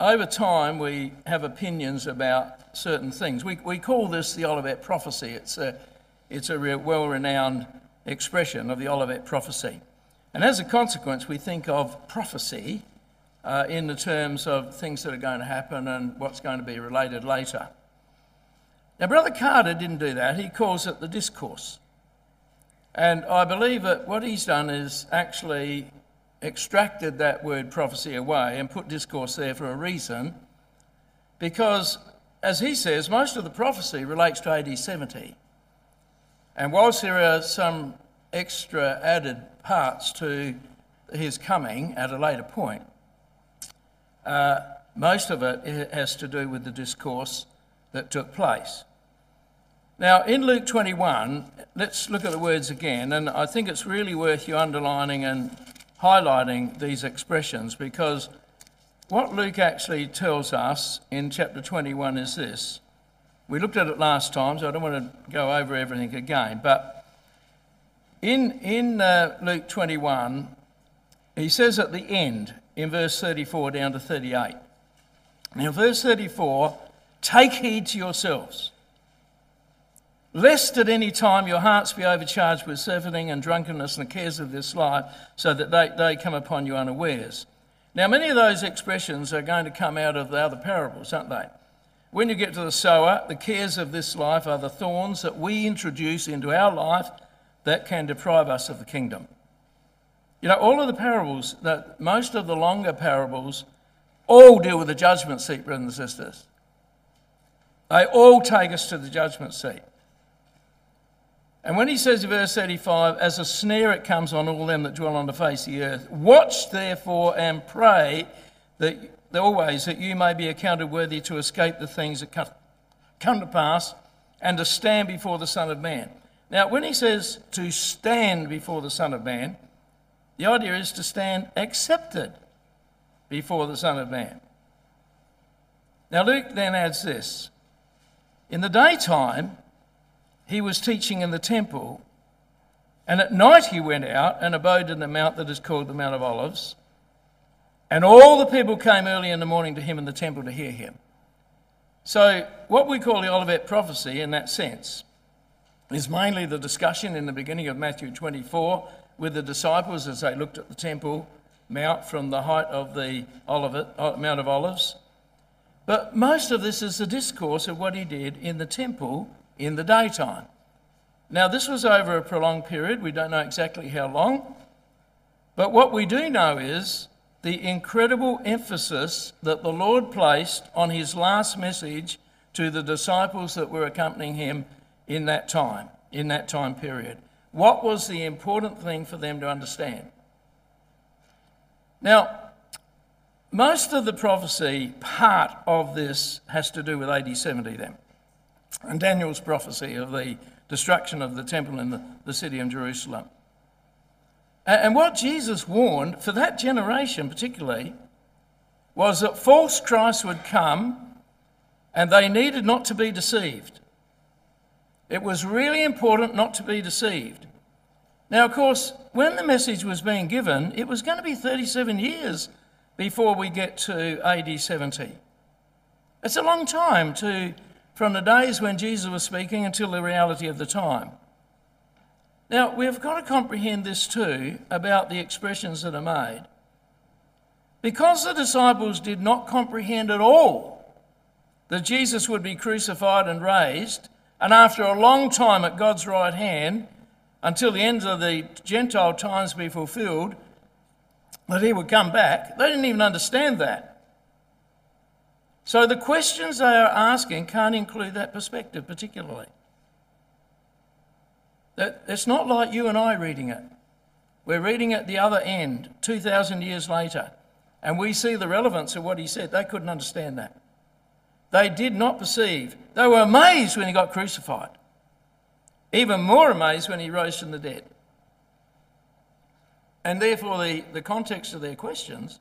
over time we have opinions about certain things. We, we call this the Olivet prophecy. It's a, it's a well renowned expression of the Olivet prophecy. And as a consequence, we think of prophecy uh, in the terms of things that are going to happen and what's going to be related later. Now, Brother Carter didn't do that. He calls it the discourse. And I believe that what he's done is actually extracted that word prophecy away and put discourse there for a reason. Because, as he says, most of the prophecy relates to AD 70. And whilst there are some extra added parts to his coming at a later point, uh, most of it has to do with the discourse that took place. Now, in Luke 21, let's look at the words again, and I think it's really worth you underlining and highlighting these expressions because what Luke actually tells us in chapter 21 is this. We looked at it last time, so I don't want to go over everything again, but in, in uh, Luke 21, he says at the end, in verse 34 down to 38. Now, verse 34 take heed to yourselves lest at any time your hearts be overcharged with surfeiting and drunkenness and the cares of this life, so that they, they come upon you unawares. Now, many of those expressions are going to come out of the other parables, aren't they? When you get to the sower, the cares of this life are the thorns that we introduce into our life that can deprive us of the kingdom. You know, all of the parables, that most of the longer parables, all deal with the judgment seat, brothers and sisters. They all take us to the judgment seat. And when he says in verse 35, as a snare it comes on all them that dwell on the face of the earth, watch therefore and pray that always that you may be accounted worthy to escape the things that come to pass and to stand before the Son of Man. Now, when he says to stand before the Son of Man, the idea is to stand accepted before the Son of Man. Now, Luke then adds this In the daytime, he was teaching in the temple, and at night he went out and abode in the mount that is called the Mount of Olives. And all the people came early in the morning to him in the temple to hear him. So, what we call the Olivet prophecy in that sense is mainly the discussion in the beginning of Matthew 24 with the disciples as they looked at the temple mount from the height of the Olivet, uh, Mount of Olives. But most of this is the discourse of what he did in the temple in the daytime. Now, this was over a prolonged period. We don't know exactly how long. But what we do know is the incredible emphasis that the Lord placed on his last message to the disciples that were accompanying him in that time, in that time period. What was the important thing for them to understand? Now, most of the prophecy part of this has to do with AD 70 then and Daniel's prophecy of the destruction of the temple in the, the city of Jerusalem. And what Jesus warned for that generation, particularly, was that false Christ would come and they needed not to be deceived. It was really important not to be deceived. Now, of course, when the message was being given, it was going to be 37 years before we get to AD 70. It's a long time to from the days when Jesus was speaking until the reality of the time. Now, we've got to comprehend this too about the expressions that are made. Because the disciples did not comprehend at all that Jesus would be crucified and raised, and after a long time at God's right hand, until the end of the Gentile times be fulfilled, that he would come back, they didn't even understand that. So the questions they are asking can't include that perspective particularly. It's not like you and I reading it. We're reading it at the other end, 2,000 years later, and we see the relevance of what he said. They couldn't understand that. They did not perceive. They were amazed when he got crucified, even more amazed when he rose from the dead. And therefore, the, the context of their questions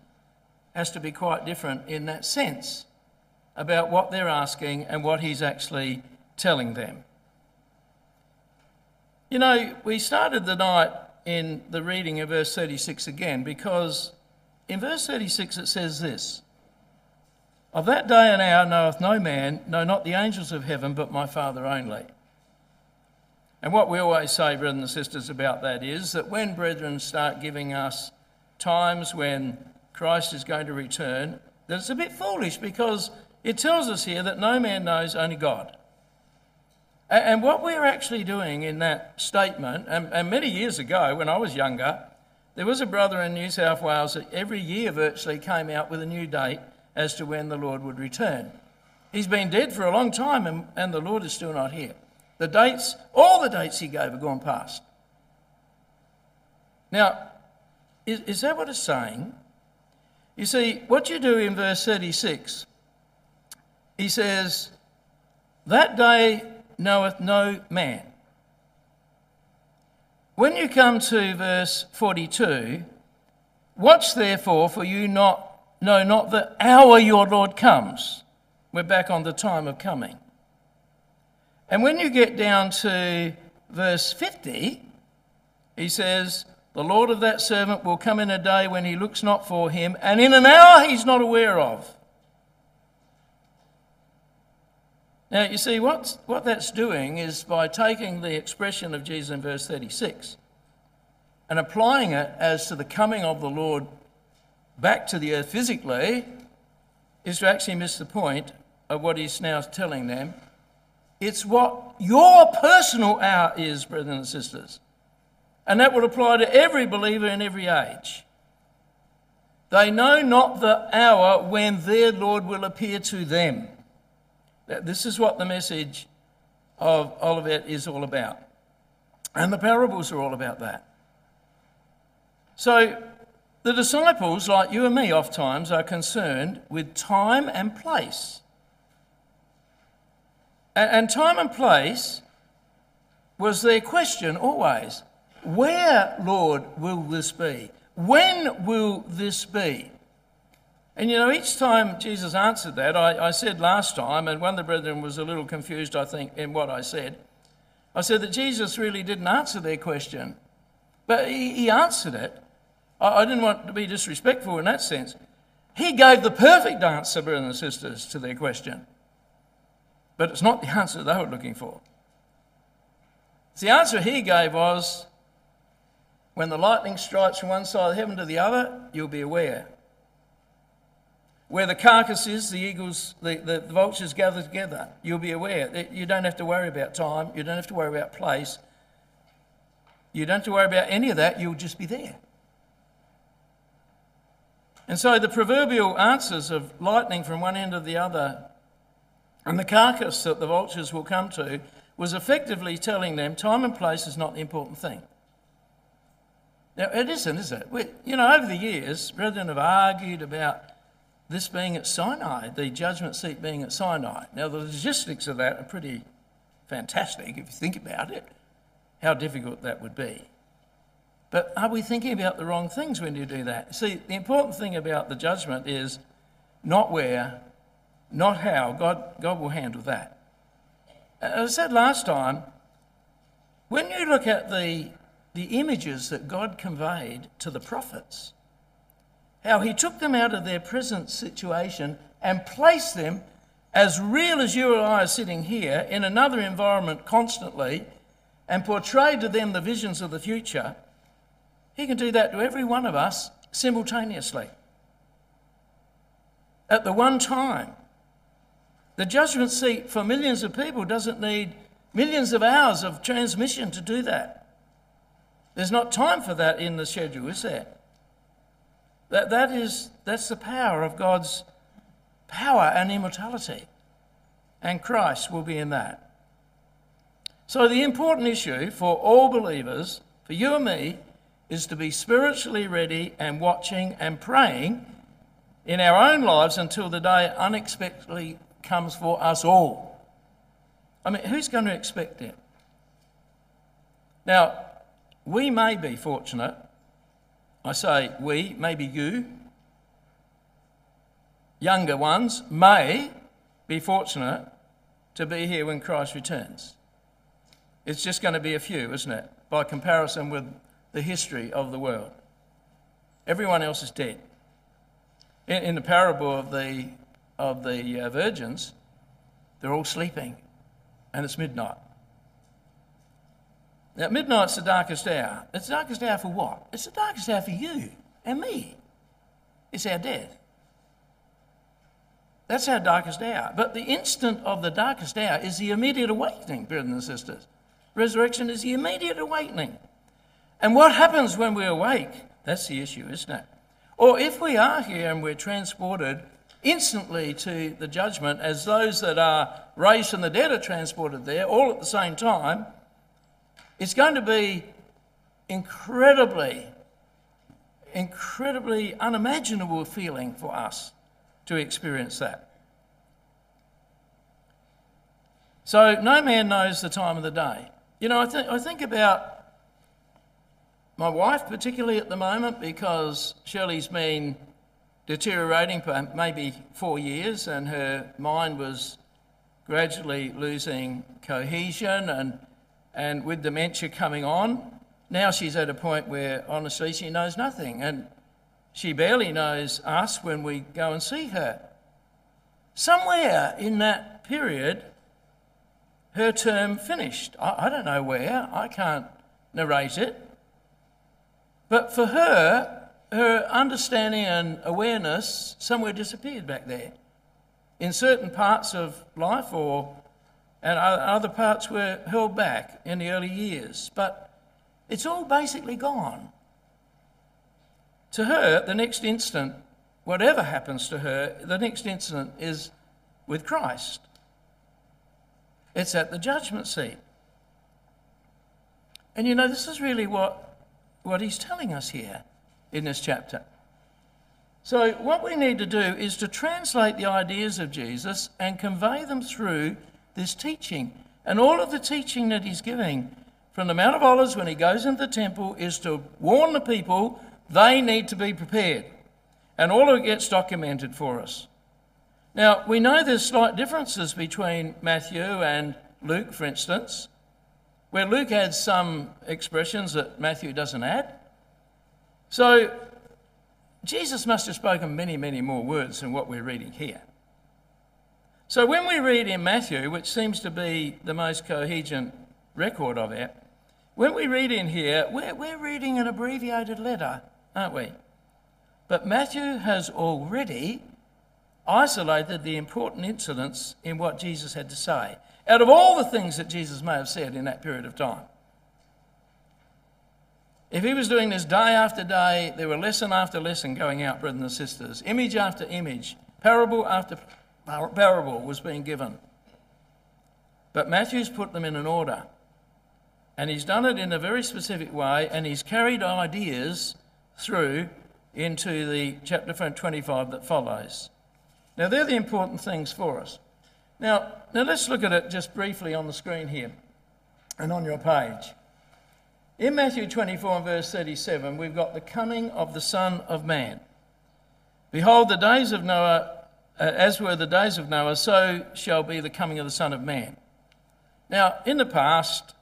has to be quite different in that sense about what they're asking and what he's actually telling them. You know, we started the night in the reading of verse 36 again because in verse 36 it says this Of that day and hour knoweth no man, no, not the angels of heaven, but my Father only. And what we always say, brothers and sisters, about that is that when brethren start giving us times when Christ is going to return, that it's a bit foolish because it tells us here that no man knows, only God. And what we're actually doing in that statement, and, many years ago when I was younger, there was a brother in New South Wales that every year virtually came out with a new date as to when the Lord would return. He's been dead for a long time and, and the Lord is still not here. The dates, all the dates he gave, have gone past. Now, is, is that what it's saying? You see, what you do in verse 36, he says, That day knoweth no man. When you come to verse 42, watch therefore, for you not know not the hour your Lord comes. We're back on the time of coming. And when you get down to verse 50, he says, The Lord of that servant will come in a day when he looks not for him, and in an hour he's not aware of. Now, you see, what, what that's doing is by taking the expression of Jesus in verse 36 and applying it as to the coming of the Lord back to the earth physically, is to actually miss the point of what he's now telling them it's what your personal hour is, brothers and sisters. And that would apply to every believer in every age. They know not the hour when their Lord will appear to them. This is what the message of Olivet is all about. And the parables are all about that. So the disciples, like you and me, oft times are concerned with time and place. And time and place was their question always Where, Lord, will this be? When will this be? And you know, each time Jesus answered that, I, I, said last time, and one of the brethren was a little confused, I think, in what I said. I said that Jesus really didn't answer their question, but he, he answered it. I, I didn't want to be disrespectful in that sense. He gave the perfect answer, brothers and sisters, to their question. But it's not the answer they were looking for. The answer he gave was when the lightning strikes from one side of heaven to the other, you'll be aware. Where the carcass is, the eagles, the, the, vultures gather together, you'll be aware. You don't have to worry about time, you don't have to worry about place, you don't have to worry about any of that, you'll just be there. And so the proverbial answers of lightning from one end of the other and the carcass that the vultures will come to was effectively telling them time and place is not the important thing. Now, it isn't, is it? We, you know, over the years, brethren have argued about this being at Sinai, the judgment seat being at Sinai. Now, the logistics of that are pretty fantastic if you think about it, how difficult that would be. But are we thinking about the wrong things when you do that? See, the important thing about the judgment is not where, not how. God, God will handle that. As I said last time, when you look at the, the images that God conveyed to the prophets, how he took them out of their present situation and placed them as real as you and I are sitting here in another environment constantly and portrayed to them the visions of the future, he can do that to every one of us simultaneously. At the one time. The judgment seat for millions of people doesn't need millions of hours of transmission to do that. There's not time for that in the schedule, is there? That, that is, that's the power of God's power and immortality. And Christ will be in that. So, the important issue for all believers, for you and me, is to be spiritually ready and watching and praying in our own lives until the day unexpectedly comes for us all. I mean, who's going to expect it? Now, we may be fortunate. I say we, maybe you, younger ones, may be fortunate to be here when Christ returns. It's just going to be a few, isn't it? By comparison with the history of the world. Everyone else is dead. In, in the parable of the of the uh, virgins, they're all sleeping, and it's midnight. Now, midnight's the darkest hour. It's the darkest hour for what? It's the darkest hour for you and me. It's our death. That's our darkest hour. But the instant of the darkest hour is the immediate awakening, brothers and sisters. Resurrection is the immediate awakening. And what happens when we awake? That's the issue, isn't it? Or if we are here and we're transported instantly to the judgment as those that are raised from the dead are transported there, all at the same time, it's going to be incredibly, incredibly unimaginable feeling for us to experience that. So no man knows the time of the day. You know, I, th- I think about my wife, particularly at the moment, because Shirley's been deteriorating for maybe four years and her mind was gradually losing cohesion and, and with dementia coming on, now she's at a point where honestly she knows nothing and she barely knows us when we go and see her. Somewhere in that period, her term finished. I, I don't know where, I can't narrate it. But for her, her understanding and awareness somewhere disappeared back there. In certain parts of life, or and other parts were held back in the early years, but it's all basically gone. To her, the next instant, whatever happens to her, the next instant is with Christ. It's at the judgment seat. And you know, this is really what, what he's telling us here in this chapter. So, what we need to do is to translate the ideas of Jesus and convey them through this teaching. And all of the teaching that he's giving from the Mount of Olives when he goes into the temple is to warn the people they need to be prepared. And all of it gets documented for us. Now, we know there's slight differences between Matthew and Luke, for instance, where Luke adds some expressions that Matthew doesn't add. So, Jesus must have spoken many, many more words than what we're reading here. So, when we read in Matthew, which seems to be the most coherent record of it, when we read in here, we're, we're reading an abbreviated letter, aren't we? But Matthew has already isolated the important incidents in what Jesus had to say, out of all the things that Jesus may have said in that period of time. If he was doing this day after day, there were lesson after lesson going out, brothers and sisters. Image after image, parable after parable was being given. But Matthew's put them in an order. And he's done it in a very specific way, and he's carried ideas through into the chapter 25 that follows. Now, they're the important things for us. Now, now let's look at it just briefly on the screen here and on your page. In Matthew 24 and verse 37, we've got the coming of the Son of Man. Behold, the days of Noah, as were the days of Noah, so shall be the coming of the Son of Man. Now, in the past,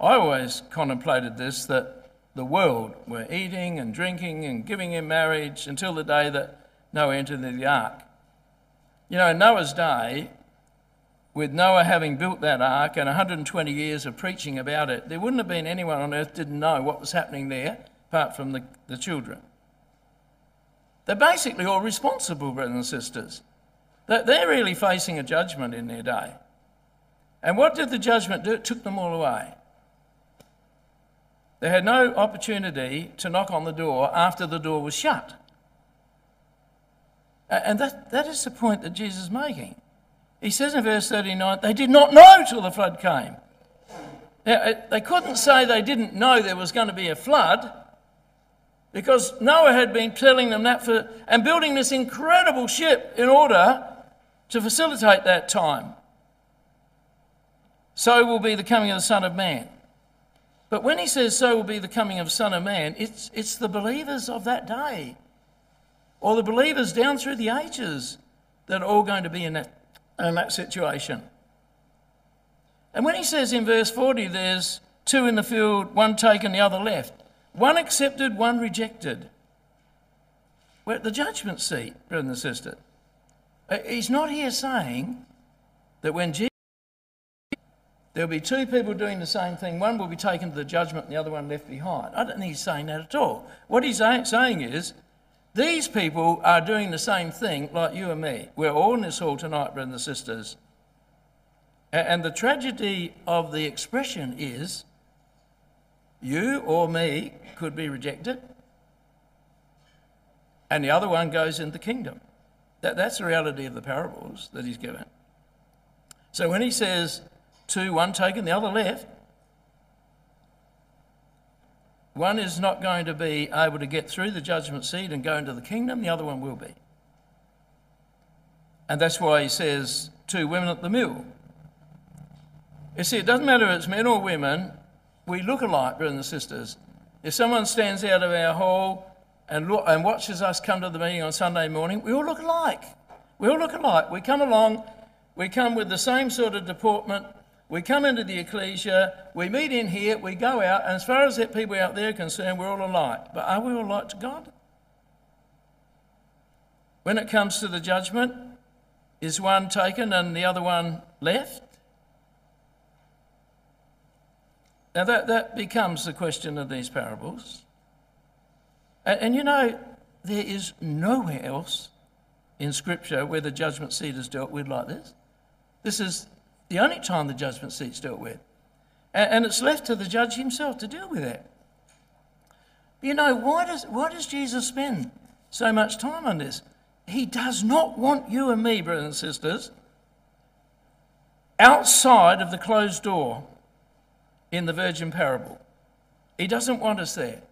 I always contemplated this that the world were eating and drinking and giving in marriage until the day that Noah entered the ark. You know, in Noah's day, with Noah having built that ark and 120 years of preaching about it, there wouldn't have been anyone on earth didn't know what was happening there apart from the, the children. They're basically all responsible, brothers and sisters. They're really facing a judgment in their day. And what did the judgment do? It took them all away. They had no opportunity to knock on the door after the door was shut. And that, that is the point that Jesus is making. He says in verse 39, they did not know till the flood came. Now, they couldn't say they didn't know there was going to be a flood because Noah had been telling them that for, and building this incredible ship in order to facilitate that time. So will be the coming of the Son of Man. But when he says so will be the coming of the Son of Man, it's, it's the believers of that day or the believers down through the ages that are all going to be in that in that situation. And when he says in verse 40, there's two in the field, one taken, the other left, one accepted, one rejected. We're at the judgment seat, brother and sister. Uh, He's not here saying that when Jesus there'll be two people doing the same thing, one will be taken to the judgment and the other one left behind. I don't think he's saying that at all. What he's saying is these people are doing the same thing like you and me. We're all in this hall tonight, brothers and sisters. And the tragedy of the expression is you or me could be rejected, and the other one goes into the kingdom. That, that's the reality of the parables that he's given. So when he says two, one taken, the other left, one is not going to be able to get through the judgment seat and go into the kingdom, the other one will be. And that's why he says two women at the mill. You see, it doesn't matter if it's men or women, we look alike, brothers and sisters. If someone stands out of our hall and, look, and watches us come to the meeting on Sunday morning, we all look alike. We all look alike. We come along, we come with the same sort of deportment, we come into the ecclesia, we meet in here, we go out, and as far as that people out there are concerned, we're all alike. But are we all alike to God? When it comes to the judgment, is one taken and the other one left? Now that, that becomes the question of these parables. And, and you know, there is nowhere else in Scripture where the judgment seat is dealt with like this. This is the only time the judgment seat's dealt with. And, and it's left to the judge himself to deal with it. You know, why does, why does Jesus spend so much time on this? He does not want you and me, brothers and sisters, outside of the closed door in the virgin parable. He doesn't want us there.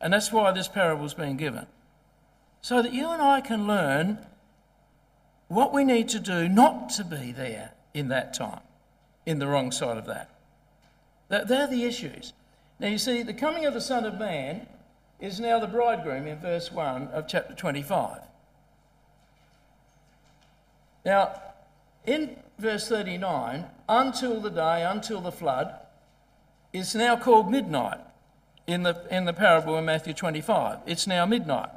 And that's why this parable's been given. So that you and I can learn what we need to do not to be there in that time, in the wrong side of that. They're the issues. Now, you see, the coming of the Son of Man is now the bridegroom in verse 1 of chapter 25. Now, in verse 39, until the day, until the flood, is now called midnight in the, in the parable in Matthew 25. It's now midnight.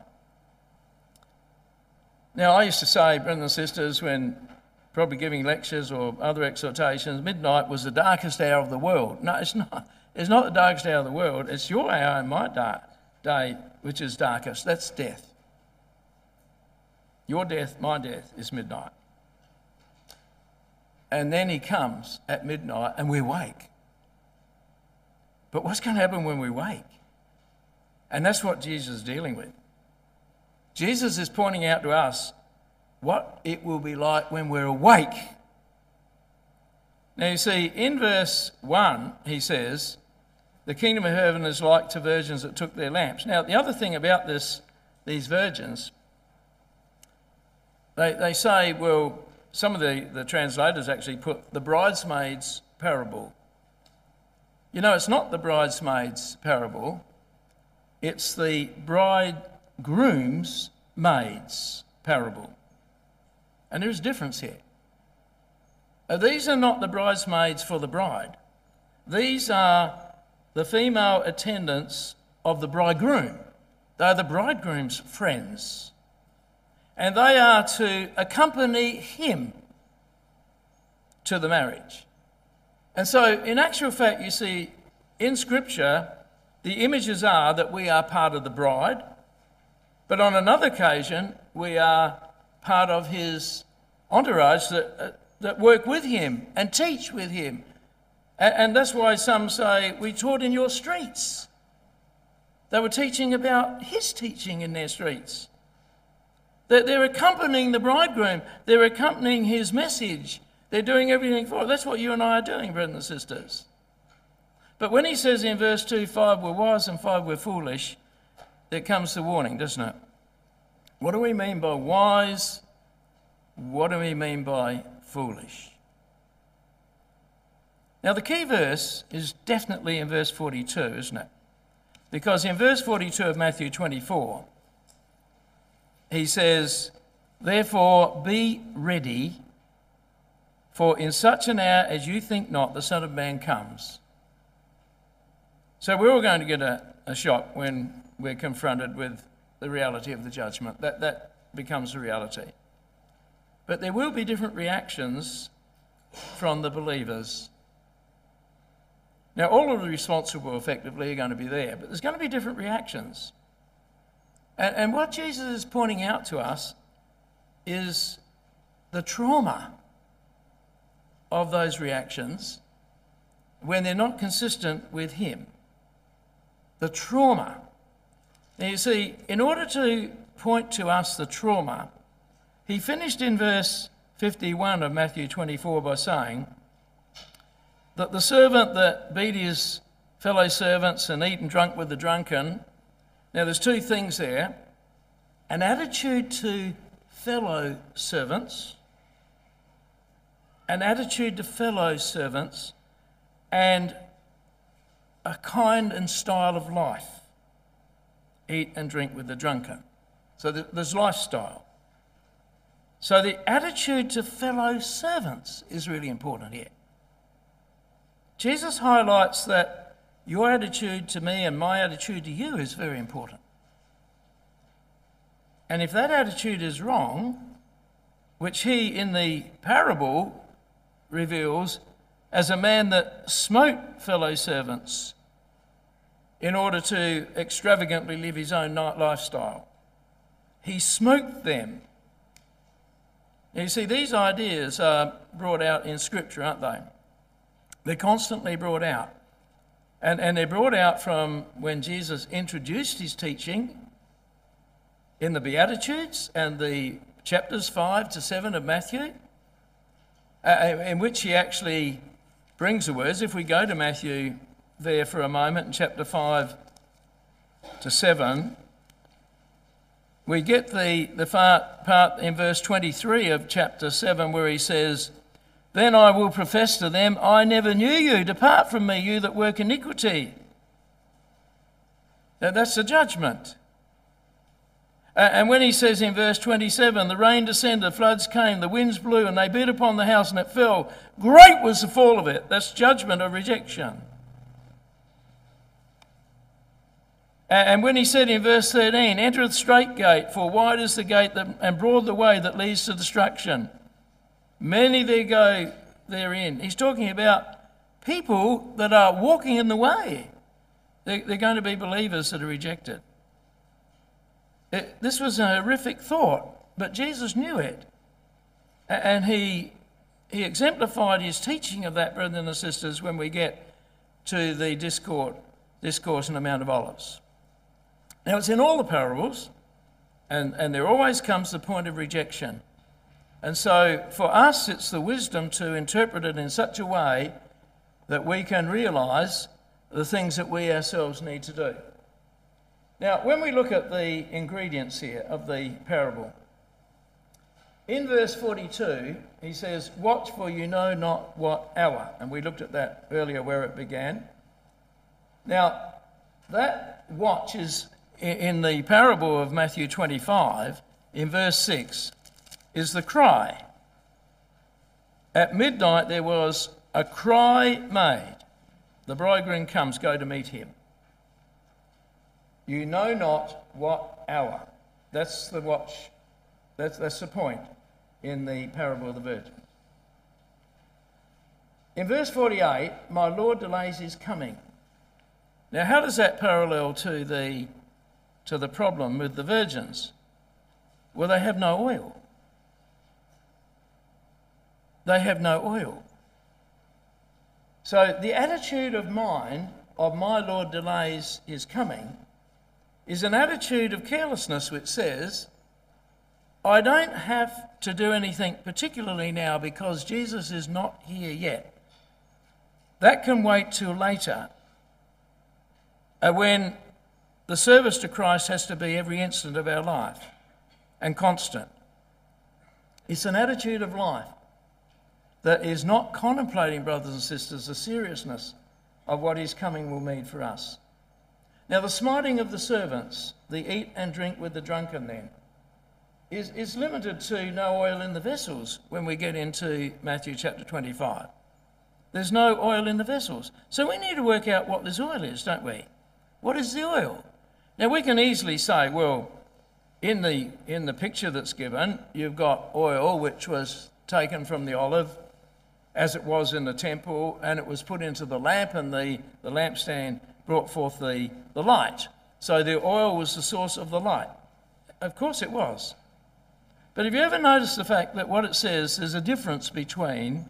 Now, I used to say, brothers and sisters, when probably giving lectures or other exhortations, midnight was the darkest hour of the world. No, it's not. It's not the darkest hour of the world. It's your hour and my da- day which is darkest. That's death. Your death, my death, is midnight. And then he comes at midnight and we wake. But what's going to happen when we wake? And that's what Jesus is dealing with. Jesus is pointing out to us what it will be like when we're awake. Now, you see, in verse 1, he says, The kingdom of heaven is like to virgins that took their lamps. Now, the other thing about this, these virgins, they, they say, well, some of the, the translators actually put the bridesmaids parable. You know, it's not the bridesmaids parable, it's the bridegroom's maids parable. And there's a difference here. These are not the bridesmaids for the bride, these are the female attendants of the bridegroom. They're the bridegroom's friends. And they are to accompany him to the marriage. And so, in actual fact, you see, in Scripture, the images are that we are part of the bride, but on another occasion, we are part of his entourage that, uh, that work with him and teach with him. And, and that's why some say, We taught in your streets. They were teaching about his teaching in their streets. That they're accompanying the bridegroom, they're accompanying his message, they're doing everything for it. That's what you and I are doing, brothers and sisters. But when he says in verse 2, five were wise and five were foolish, there comes the warning, doesn't it? What do we mean by wise? What do we mean by foolish? Now, the key verse is definitely in verse 42, isn't it? Because in verse 42 of Matthew 24, he says, Therefore be ready, for in such an hour as you think not, the Son of Man comes. So we're all going to get a, a shock when we're confronted with the reality of the judgment. That, that becomes a reality. but there will be different reactions from the believers. Now, all of the responsible effectively are going to be there, but there's going to be different reactions. And, and what Jesus is pointing out to us is the trauma of those reactions when they're not consistent with Him. The trauma. Now, you see, in order to point to us the trauma, he finished in verse 51 of Matthew 24 by saying that the servant that beat his fellow servants and eat and drunk with the drunken, now there's two things there an attitude to fellow servants, an attitude to fellow servants, and a kind and style of life. Eat and drink with the drunkard. So there's lifestyle. So the attitude to fellow servants is really important here. Jesus highlights that your attitude to me and my attitude to you is very important. And if that attitude is wrong, which he in the parable reveals as a man that smote fellow servants in order to extravagantly live his own night lifestyle. He smote them. You see, these ideas are brought out in Scripture, aren't they? They're constantly brought out. And, and they're brought out from when Jesus introduced his teaching in the Beatitudes and the chapters 5 to 7 of Matthew, uh, in which he actually brings the words. If we go to Matthew there for a moment in chapter 5 to 7, we get the, the part, part in verse 23 of chapter 7 where he says, Then I will profess to them, I never knew you. Depart from me, you that work iniquity. Now, that's the judgment. And when he says in verse 27, the rain descended, the floods came, the winds blew, and they beat upon the house, and it fell, great was the fall of it. That's judgment of rejection. And when he said in verse 13, Enter the strait gate, for wide is the gate that, and broad the way that leads to destruction. Many there go therein. He's talking about people that are walking in the way. They're, they're going to be believers that are rejected. It, this was a horrific thought, but Jesus knew it. And he, he exemplified his teaching of that, brothers and sisters, when we get to the discord, discourse on the Mount of Olives. Now, it's in all the parables, and, and there always comes the point of rejection. And so, for us, it's the wisdom to interpret it in such a way that we can realize the things that we ourselves need to do. Now, when we look at the ingredients here of the parable, in verse 42, he says, Watch for you know not what hour. And we looked at that earlier where it began. Now, that watch is in the parable of Matthew 25, in verse 6, is the cry. At midnight there was a cry made. The bridegroom comes, go to meet him. You know not what hour. That's the watch. That's, that's the point in the parable of the virgin. In verse 48, my Lord delays his coming. Now, how does that parallel to the to the problem with the virgins? Well, they have no oil. They have no oil. So the attitude of mind of my Lord delays his coming is an attitude of carelessness which says, I don't have to do anything particularly now because Jesus is not here yet. That can wait till later. Uh, when the service to Christ has to be every instant of our life and constant. It's an attitude of life that is not contemplating, brothers and sisters, the seriousness of what His coming will mean for us. Now, the smiting of the servants, the eat and drink with the drunken, then, is, is limited to no oil in the vessels when we get into Matthew chapter 25. There's no oil in the vessels. So we need to work out what this oil is, don't we? What is the oil? Now, we can easily say, well, in the, in the picture that's given, you've got oil, which was taken from the olive, as it was in the temple, and it was put into the lamp, and the, the lampstand brought forth the, the light. So the oil was the source of the light. Of course it was. But have you ever noticed the fact that what it says there's a difference between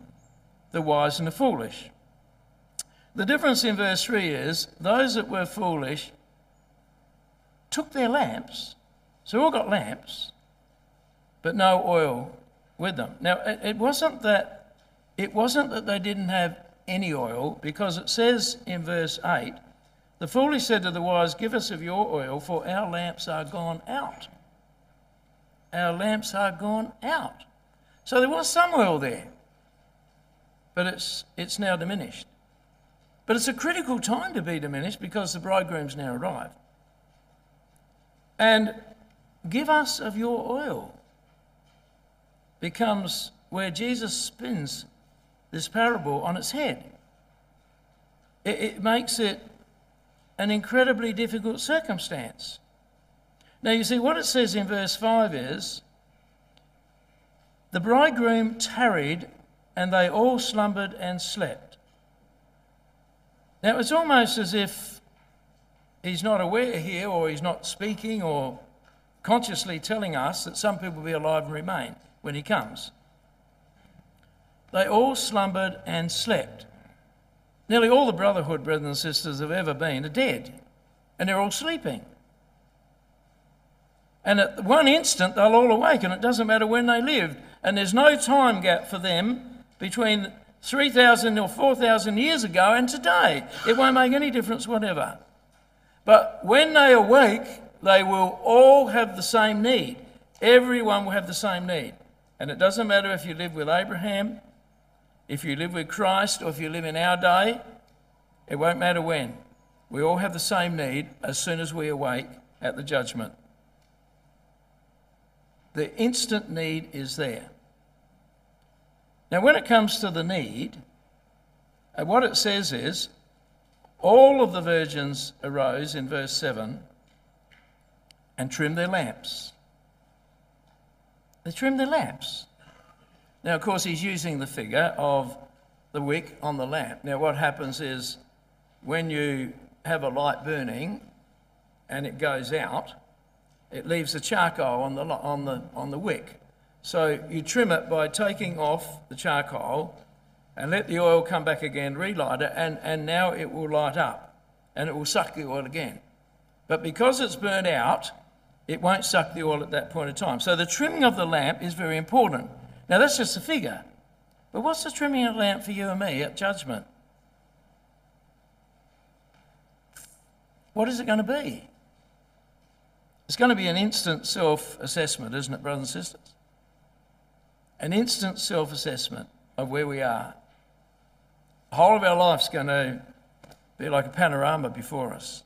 the wise and the foolish? The difference in verse 3 is those that were foolish took their lamps, so all got lamps, but no oil with them. Now, it wasn't that it wasn't that they didn't have any oil, because it says in verse 8, the foolish said to the wise, Give us of your oil, for our lamps are gone out. Our lamps are gone out. So there was some oil there, but it's, it's now diminished. But it's a critical time to be diminished because the bridegroom's now arrived. And give us of your oil becomes where Jesus spins this parable on its head. It, it makes it an incredibly difficult circumstance. Now, you see, what it says in verse 5 is the bridegroom tarried, and they all slumbered and slept. Now, it's almost as if he's not aware here, or he's not speaking, or consciously telling us that some people will be alive and remain when he comes. They all slumbered and slept. Nearly all the brotherhood, brothers and sisters, have ever been are dead, and they're all sleeping. And at one instant, they'll all awake, and it doesn't matter when they lived. And there's no time gap for them between 3,000 or 4,000 years ago and today. It won't make any difference whatever. But when they awake, they will all have the same need. Everyone will have the same need. And it doesn't matter if you live with Abraham, if you live with Christ or if you live in our day, it won't matter when. We all have the same need as soon as we awake at the judgment. The instant need is there. Now, when it comes to the need, uh, what it says is all of the virgins arose in verse 7 and trimmed their lamps. They trimmed their lamps. Now, of course, he's using the figure of the wick on the lamp. Now, what happens is when you have a light burning and it goes out, it leaves the charcoal on the, on the, on the wick. So you trim it by taking off the charcoal and let the oil come back again, relight it, and, and now it will light up and it will suck the oil again. But because it's burnt out, it won't suck the oil at that point in time. So the trimming of the lamp is very important. Now, that's just a figure. But what's the trimming of the lamp for you and me at judgment? What is it going to be? It's going to be an instant self assessment, isn't it, brothers and sisters? An instant self assessment of where we are. The whole of our life's going to be like a panorama before us.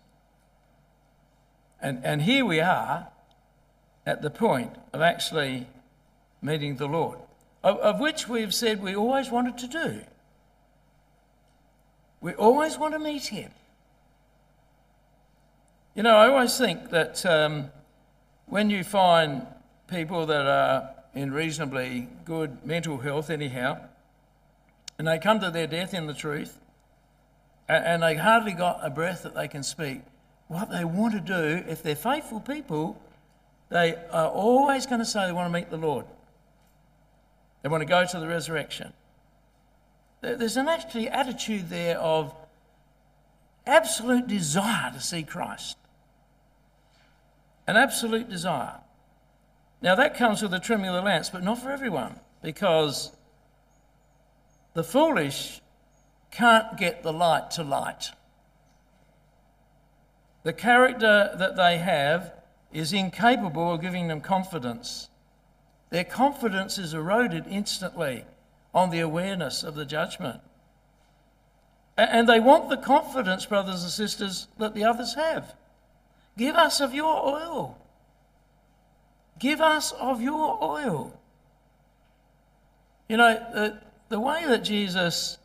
And, and here we are at the point of actually meeting the Lord of, which we've said we always wanted to do. We always want to meet Him. You know, I always think that um, when you find people that are in reasonably good mental health, anyhow, and they come to their death in the truth, and, and they hardly got a breath that they can speak, what they want to do, if they're faithful people, they are always going to say they want to meet the Lord. They want to go to the resurrection. There's an actually attitude there of absolute desire to see Christ. An absolute desire. Now, that comes with the trimming of the lance, but not for everyone, because the foolish can't get the light to light. The character that they have is incapable of giving them confidence their confidence is eroded instantly on the awareness of the judgment. And they want the confidence, brothers and sisters, that the others have. Give us of your oil. Give us of your oil. You know, the, the way that Jesus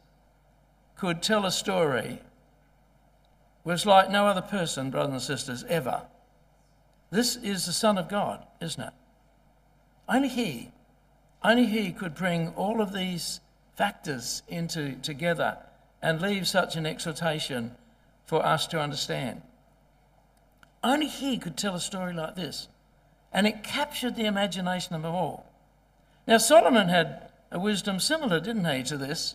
could tell a story was like no other person, brothers and sisters, ever. This is the Son of God. isn't it? Only He, only He could bring all of these factors into together and leave such an exhortation for us to understand. Only He could tell a story like this, and it captured the imagination of them all. Now, Solomon had a wisdom similar, didn't he, to this?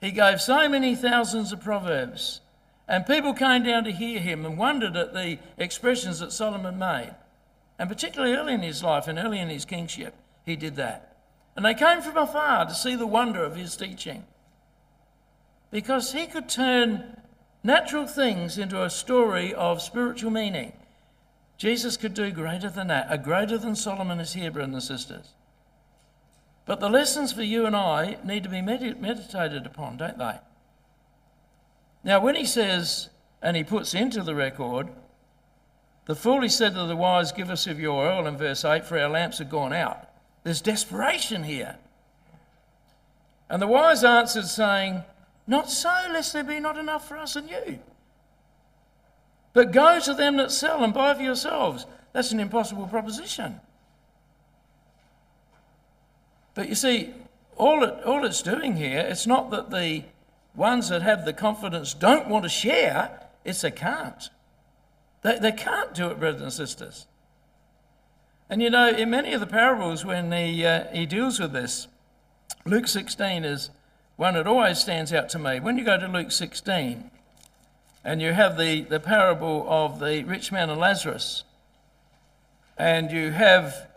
He gave so many thousands of proverbs, and people came down to hear him and wondered at the expressions that Solomon made. And particularly early in his life and early in his kingship, he did that. And they came from afar to see the wonder of his teaching. Because he could turn natural things into a story of spiritual meaning. Jesus could do greater than that. A greater than Solomon is here, brothers and the sisters. But the lessons for you and I need to be med- meditated upon, don't they? Now, when he says, and he puts into the record, the fool said to the wise, Give us of your oil in verse 8, for our lamps have gone out. There's desperation here. And the wise answered, saying, Not so, lest there be not enough for us and you. But go to them that sell and buy for yourselves. That's an impossible proposition. But you see, all, it, all it's doing here, it's not that the ones that have the confidence don't want to share, it's they can't. They, they can't do it, brothers and sisters. And you know, in many of the parables, when he, uh, he deals with this, Luke 16 is one that always stands out to me. When you go to Luke 16 and you have the, the parable of the rich man and Lazarus, and you have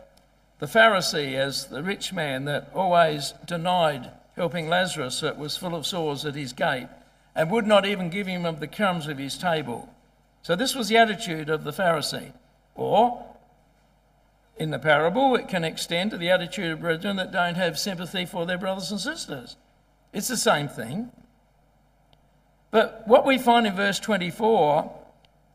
the Pharisee as the rich man that always denied helping Lazarus that was full of sores at his gate and would not even give him of the crumbs of his table. So, this was the attitude of the Pharisee. Or, in the parable, it can extend to the attitude of brethren that don't have sympathy for their brothers and sisters. It's the same thing. But what we find in verse 24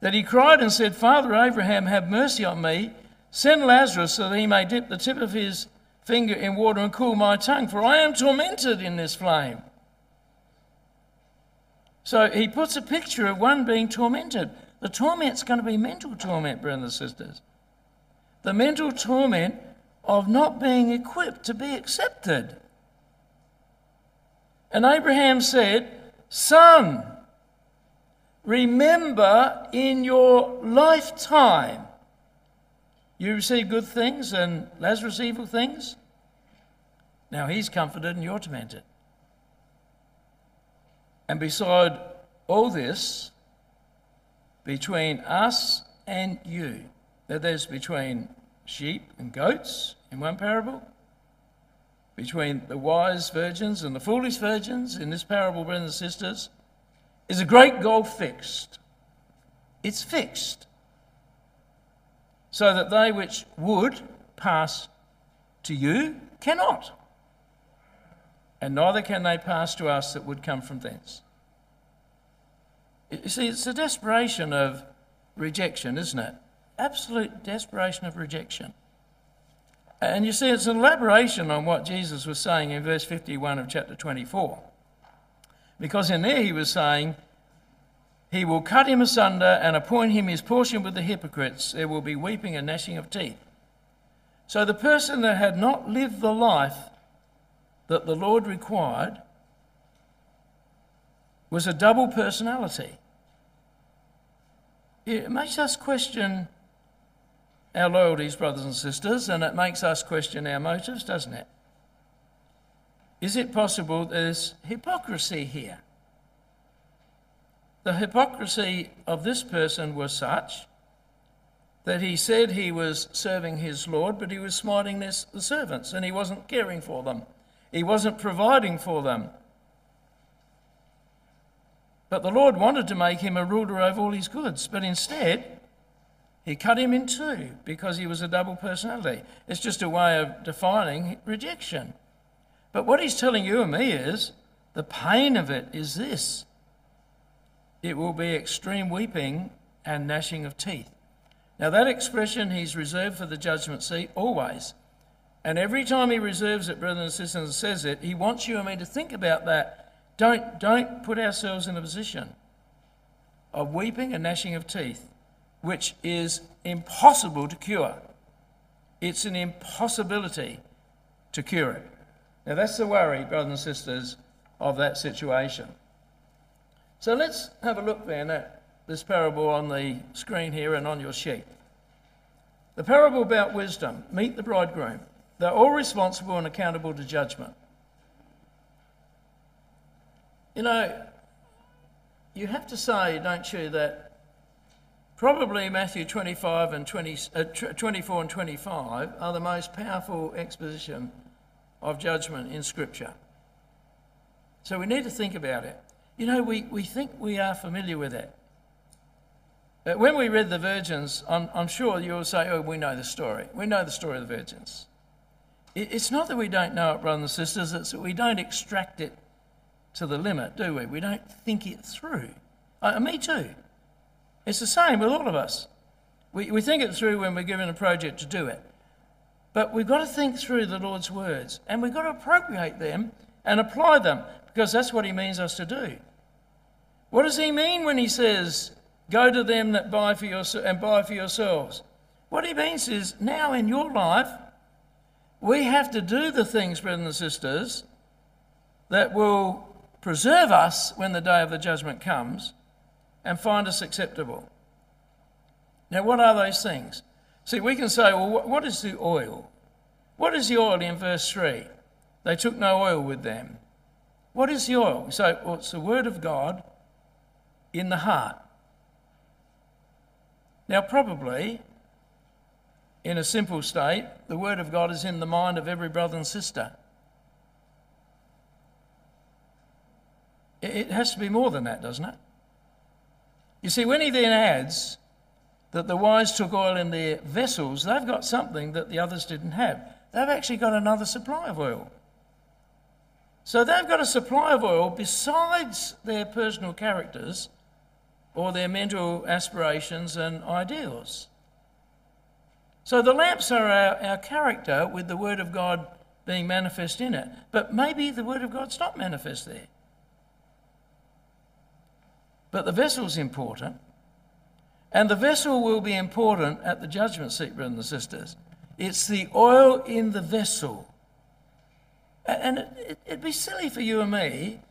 that he cried and said, Father Abraham, have mercy on me Send Lazarus so that he may dip the tip of his finger in water and cool my tongue, for I am tormented in this flame. So he puts a picture of one being tormented. The torment's going to be mental torment, brothers and sisters. The mental torment of not being equipped to be accepted. And Abraham said, Son, remember in your lifetime you receive good things and Lazarus evil things. Now he's comforted and you're tormented. And beside all this, between us and you, that there's between sheep and goats in one parable, between the wise virgins and the foolish virgins in this parable, brothers and sisters, is a great goal fixed. It's fixed so that they which would pass to you cannot. And neither can they pass to us that would come from thence. You see, it's a desperation of rejection, isn't it? Absolute desperation of rejection. And you see, it's an elaboration on what Jesus was saying in verse 51 of chapter 24. Because in there he was saying, he will cut him asunder and appoint him his portion with the hypocrites. There will be weeping and gnashing of teeth. So the person that had not lived the life that the Lord required was a double personality. It makes us question our loyalties, brothers and sisters, and it makes us question our motives, doesn't it? Is it possible there's hypocrisy here? The hypocrisy of this person was such that he said he was serving his Lord, but he was smiting the servants and he wasn't caring for them. He wasn't providing for them. But the Lord wanted to make him a ruler over all his goods, but instead, he cut him in two because he was a double personality. It's just a way of defining rejection. But what he's telling you and me is the pain of it is this it will be extreme weeping and gnashing of teeth. Now, that expression he's reserved for the judgment seat always. And every time he reserves it, brothers and sisters, and says it, he wants you and me to think about that. Don't, don't put ourselves in a position of weeping and gnashing of teeth, which is impossible to cure. It's an impossibility to cure it. Now, that's the worry, brothers and sisters, of that situation. So let's have a look then at this parable on the screen here and on your sheet. The parable about wisdom meet the bridegroom. They're all responsible and accountable to judgment. You know, you have to say, don't you, that probably Matthew 25 and 20, uh, 24 and 25 are the most powerful exposition of judgment in Scripture. So we need to think about it. You know, we, we think we are familiar with it. But when we read the virgins, I'm, I'm sure you'll say, oh, we know the story. We know the story of the virgins. It, it's not that we don't know it, brothers and sisters, it's that we don't extract it to the limit, do we? We don't think it through. Uh, me too. It's the same with all of us. We, we think it through when we're given a project to do it. But we've got to think through the Lord's words and we've got to appropriate them and apply them because that's what He means us to do. What does He mean when He says, Go to them that buy for your, and buy for yourselves? What He means is now in your life, we have to do the things, brothers and sisters, that will preserve us when the day of the judgment comes and find us acceptable. Now, what are those things? See, we can say, well, what is the oil? What is the oil in verse 3? They took no oil with them. What is the oil? We say, well, it's the word of God in the heart. Now, probably, in a simple state, the word of God is in the mind of every brother and sister. It has to be more than that, doesn't it? You see, when he then adds that the wise took oil in their vessels, they've got something that the others didn't have. They've actually got another supply of oil. So they've got a supply of oil besides their personal characters or their mental aspirations and ideals. So the lamps are our, our character with the Word of God being manifest in it. But maybe the Word of God's not manifest there. But the vessel's important. And the vessel will be important at the judgment seat, brothers and sisters. It's the oil in the vessel. And it, would be silly for you and me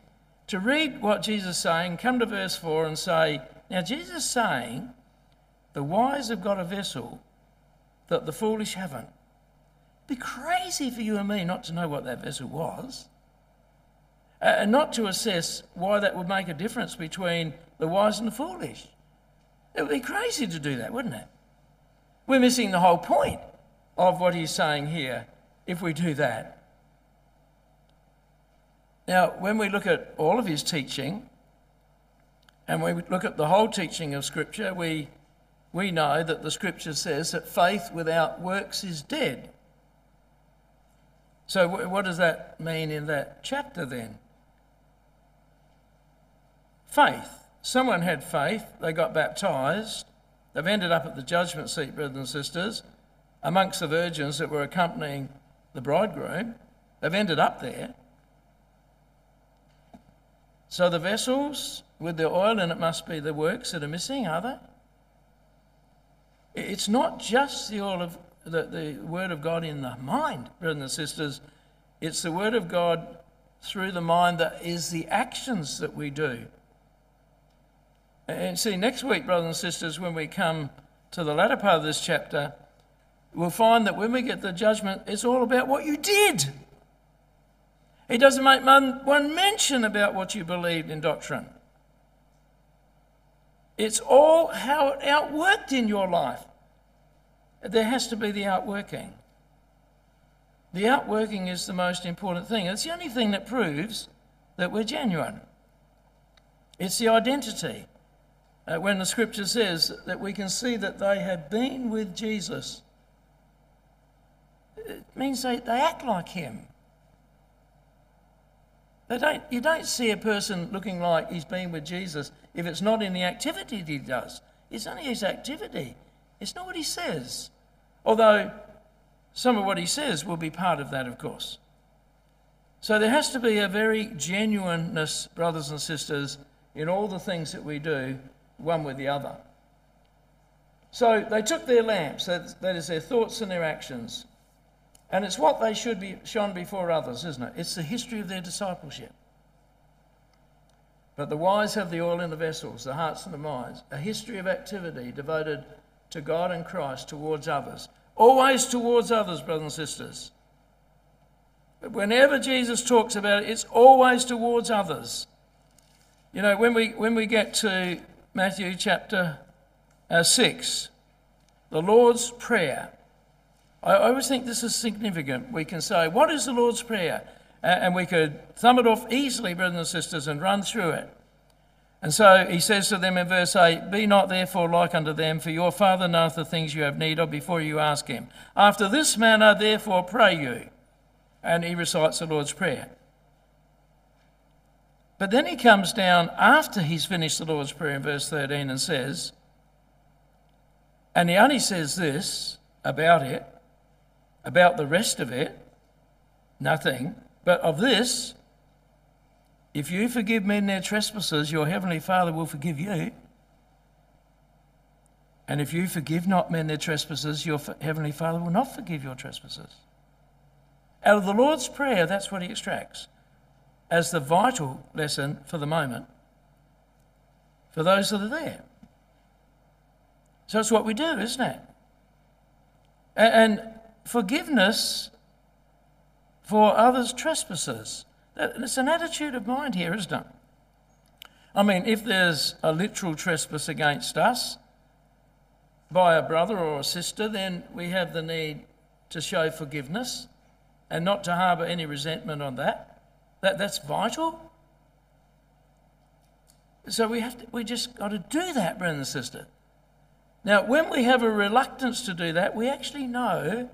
to read what Jesus is saying, come to verse 4 and say, Now, Jesus is saying, the wise have got a vessel that the foolish haven't. It'd be crazy for you and me not to know what that vessel was. And not to assess why that would make a difference between the wise and the foolish. It would be crazy to do that, wouldn't it? We're missing the whole point of what he's saying here if we do that. Now, when we look at all of his teaching, and we look at the whole teaching of Scripture, we, we know that the Scripture says that faith without works is dead. So, what does that mean in that chapter then? Faith Someone had faith, they got baptized, they've ended up at the judgment seat, brothers and sisters, amongst the virgins that were accompanying the bridegroom. They've ended up there. So the vessels with the oil and it must be the works that are missing, are they? It's not just the oil of the, the word of God in the mind, brothers and sisters. It's the word of God through the mind that is the actions that we do. And see, next week, brothers and sisters, when we come to the latter part of this chapter, we'll find that when we get the judgment, it's all about what you did. He doesn't make one mention about what you believed in doctrine. It's all how it outworked in your life. There has to be the outworking. The outworking is the most important thing. It's the only thing that proves that we're genuine. It's the identity uh, when the scripture says that we can see that they have been with Jesus. It means they, they act like him. They don't, you don't see a person looking like he's been with Jesus if it's not in the activity that he does. It's only his activity, it's not what he says. Although some of what he says will be part of that, of course. So there has to be a very genuineness, brothers and sisters, in all the things that we do one with the other. So they took their lamps, that, is their thoughts and their actions, and it's what they should be shone before others, isn't it? It's the history of their discipleship. But the wise have the oil in the vessels, the hearts and the minds, a history of activity devoted to God and Christ towards others. Always towards others, brothers and sisters. But whenever Jesus talks about it, it's always towards others. You know, when we, when we get to Matthew chapter uh, 6, the Lord's Prayer, I, always think this is significant. We can say, What is the Lord's Prayer? And we could thumb it off easily, brothers and sisters, and run through it. And so he says to them in verse 8, Be not therefore like unto them, for your Father knoweth the things you have need of before you ask him. After this manner, therefore, pray you. And he recites the Lord's Prayer. But then he comes down after he's finished the Lord's Prayer in verse 13 and says, and he only says this about it, about the rest of it, nothing, but of this, if you forgive men their trespasses, your heavenly Father will forgive you. And if you forgive not men their trespasses, your heavenly Father will not forgive your trespasses. Out of the Lord's Prayer, that's what he extracts as the vital lesson for the moment for those that are there. So it's what we do, isn't it? And forgiveness for others' trespasses. It's an attitude of mind here, isn't it? I mean, if there's a literal trespass against us by a brother or a sister, then we have the need to show forgiveness and not to harbour any resentment on that. That that's vital. So we have to, we just got to do that, brother and sister. Now, when we have a reluctance to do that, we actually know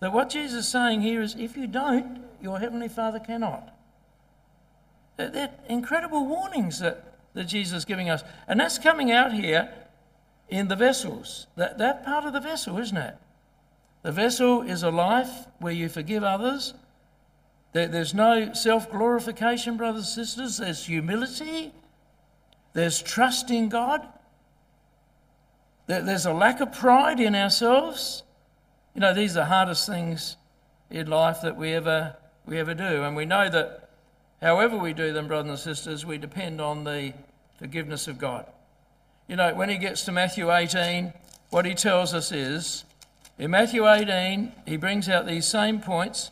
that what Jesus is saying here is if you don't, your Heavenly Father cannot. They're incredible warnings that, that Jesus is giving us. And that's coming out here in the vessels. That, that part of the vessel, isn't it? The vessel is a life where you forgive others. There, there's no self glorification, brothers and sisters. There's humility. There's trust in God. There, there's a lack of pride in ourselves. You know, these are the hardest things in life that we ever, we ever do. And we know that however we do them, brothers and sisters, we depend on the forgiveness of God. You know, when he gets to Matthew 18, what he tells us is in Matthew 18, he brings out these same points.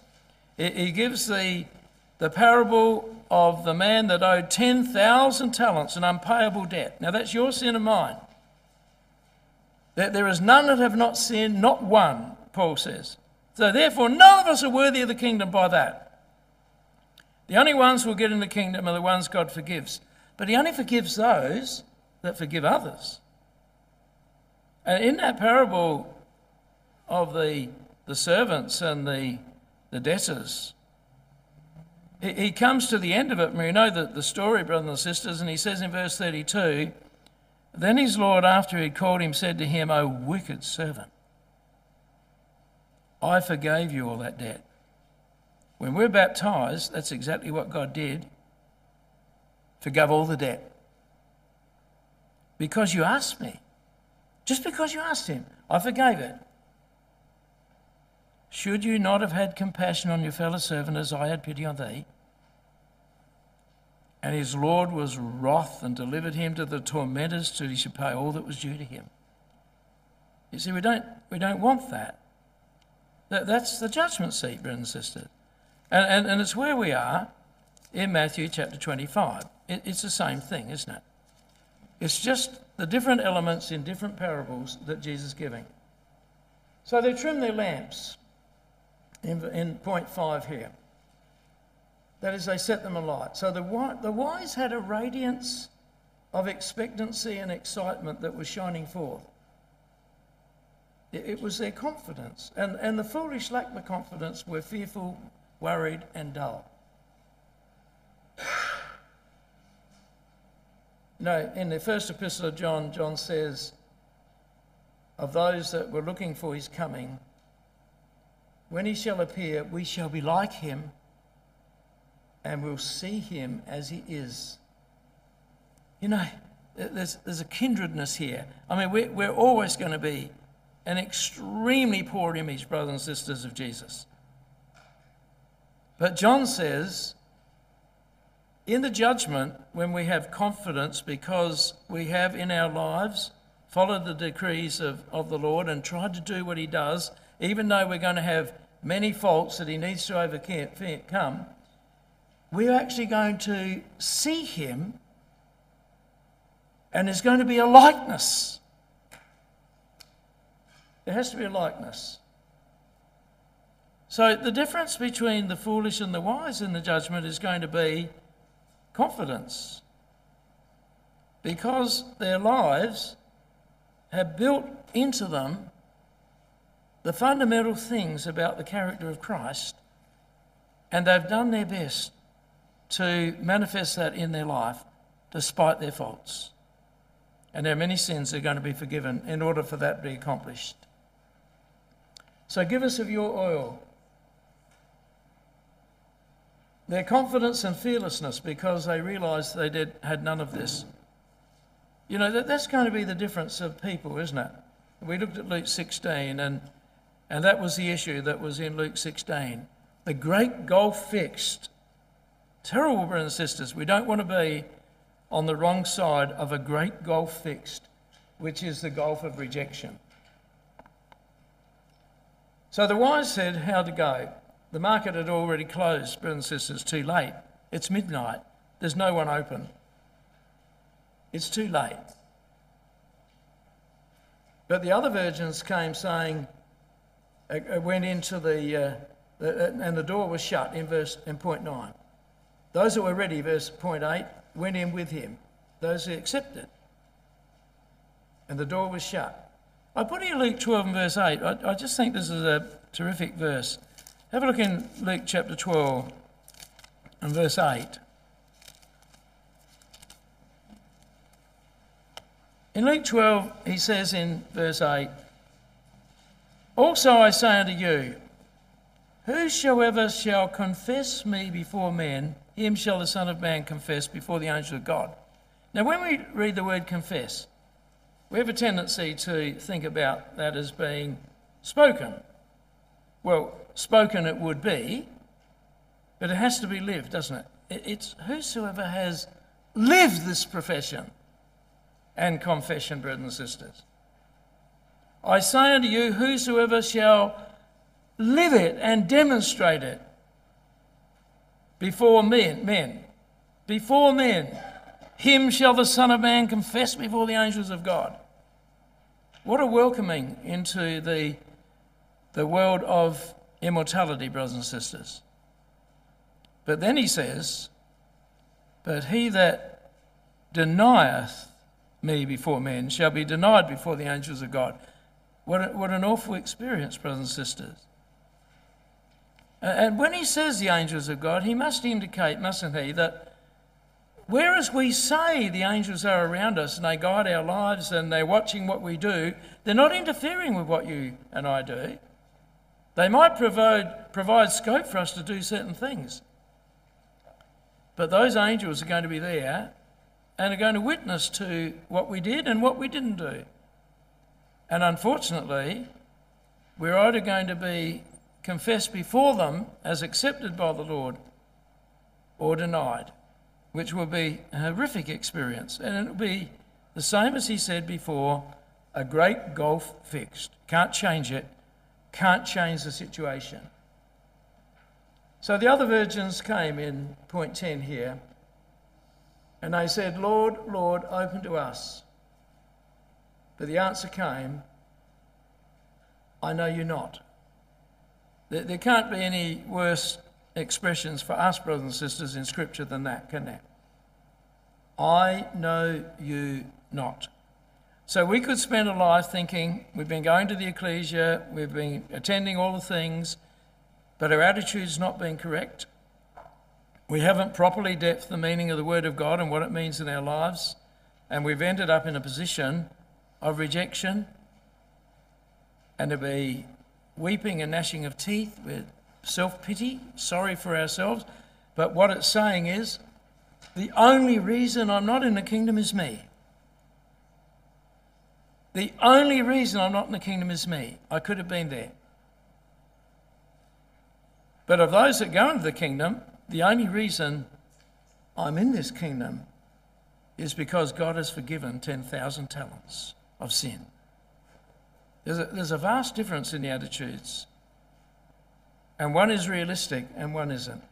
He gives the, the parable of the man that owed 10,000 talents, an unpayable debt. Now, that's your sin and mine. That There is none that have not sinned, not one. Paul says. So therefore, none of us are worthy of the kingdom by that. The only ones who will get in the kingdom are the ones God forgives. But he only forgives those that forgive others. And in that parable of the, the servants and the, the debtors, he, comes to the end of it, and we know that the story, brothers and sisters, and he says in verse 32 Then his Lord, after he had called him, said to him, O wicked servant. I forgave you all that debt. When we're baptized, that's exactly what God did. Forgave all the debt. Because you asked me. Just because you asked Him, I forgave it. Should you not have had compassion on your fellow servant as I had pity on thee? And his Lord was wroth and delivered him to the tormentors till he should pay all that was due to him. You see, we don't, we don't want that. That, that's the judgment seat, brothers and sisters. And, and, and it's where we are in Matthew chapter 25. It, it's the same thing, isn't it? It's just the different elements in different parables that Jesus is giving. So they trim their lamps in, in point five here. That is, they set them alight. So the, the wise had a radiance of expectancy and excitement that was shining forth. It was their confidence. And, and the foolish lacked the confidence, were fearful, worried, and dull. No, in the first epistle of John, John says, of those that were looking for his coming, when he shall appear, we shall be like him and we'll see him as he is. You know, there's, there's a kindredness here. I mean, we're, we're always going to be an extremely poor image, brothers and sisters, of Jesus. But John says, in the judgment, when we have confidence because we have in our lives followed the decrees of, of the Lord and tried to do what He does, even though we're going to have many faults that He needs to overcome, we're actually going to see Him and there's going to be a likeness. There has to be a likeness. So the difference between the foolish and the wise in the judgment is going to be confidence. Because their lives have built into them the fundamental things about the character of Christ, and they've done their best to manifest that in their life despite their faults. And there are many sins that are going to be forgiven in order for that to be accomplished. So give us of your oil. Their confidence and fearlessness because they realised they did, had none of this. You know, that, that's going to be the difference of people, isn't it? We looked at Luke 16, and, and that was the issue that was in Luke 16. The great gulf fixed. Terrible, brothers and sisters. We don't want to be on the wrong side of a great gulf fixed, which is the gulf of rejection. So the wise said how to go. The market had already closed, brothers and sisters, too late. It's midnight. There's no one open. It's too late. But the other virgins came saying, uh went into the, uh, the, uh, and the door was shut in verse in point nine. Those who were ready, verse point eight, went in with him, those who accepted. And the door was shut. I put in Luke 12 and verse 8. I, I just think this is a terrific verse. Have a look in Luke chapter 12 and verse 8. In Luke 12, he says in verse 8, Also I say unto you, Whosoever shall confess me before men, him shall the Son of Man confess before the angel of God. Now, when we read the word confess, we have a tendency to think about that as being spoken. Well, spoken it would be, but it has to be lived, doesn't it? It's whosoever has lived this profession and confession, brothers and sisters. I say unto you, whosoever shall live it and demonstrate it, before men, men, before men, him shall the Son of Man confess before the angels of God. What a welcoming into the, the world of immortality, brothers and sisters. But then he says, But he that denieth me before men shall be denied before the angels of God. What, what an awful experience, brothers and sisters. And when he says the angels of God, he must indicate, mustn't he, that whereas we say the angels are around us and they guide our lives and they're watching what we do, they're not interfering with what you and I do. They might provide, provide scope for us to do certain things. But those angels are going to be there and are going to witness to what we did and what we didn't do. And unfortunately, we're either going to be confessed before them as accepted by the Lord or denied, which will be a horrific experience. And it'll be the same as he said before a great gulf fixed. Can't change it, can't change the situation. So the other virgins came in point 10 here, and they said, Lord, Lord, open to us. But the answer came, I know you not. There, there can't be any worse expressions for us, brothers and sisters, in Scripture than that, can there? I know you not. So we could spend a life thinking we've been going to the ecclesia, we've been attending all the things, but our attitude's not been correct. We haven't properly depthed the meaning of the Word of God and what it means in our lives, and we've ended up in a position of rejection and to be weeping and gnashing of teeth, with self pity, sorry for ourselves. But what it's saying is, the only reason I'm not in the kingdom is me. The only reason I'm not in the kingdom is me. I could have been there. But of those that go into the kingdom, the only reason I'm in this kingdom is because God has forgiven 10,000 talents of sin. There's a, there's a vast difference in the attitudes. And one is realistic and one isn't.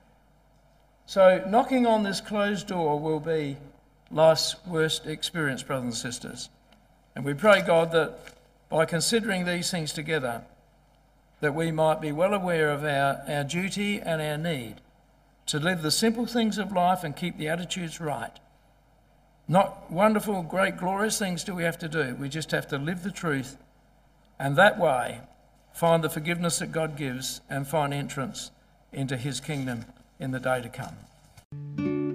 So, knocking on this closed door will be life's worst experience, brothers and sisters. And we pray, God, that by considering these things together, that we might be well aware of our, our duty and our need to live the simple things of life and keep the attitudes right. Not wonderful, great, glorious things do we have to do. We just have to live the truth and that way find the forgiveness that God gives and find entrance into his kingdom in the day to come.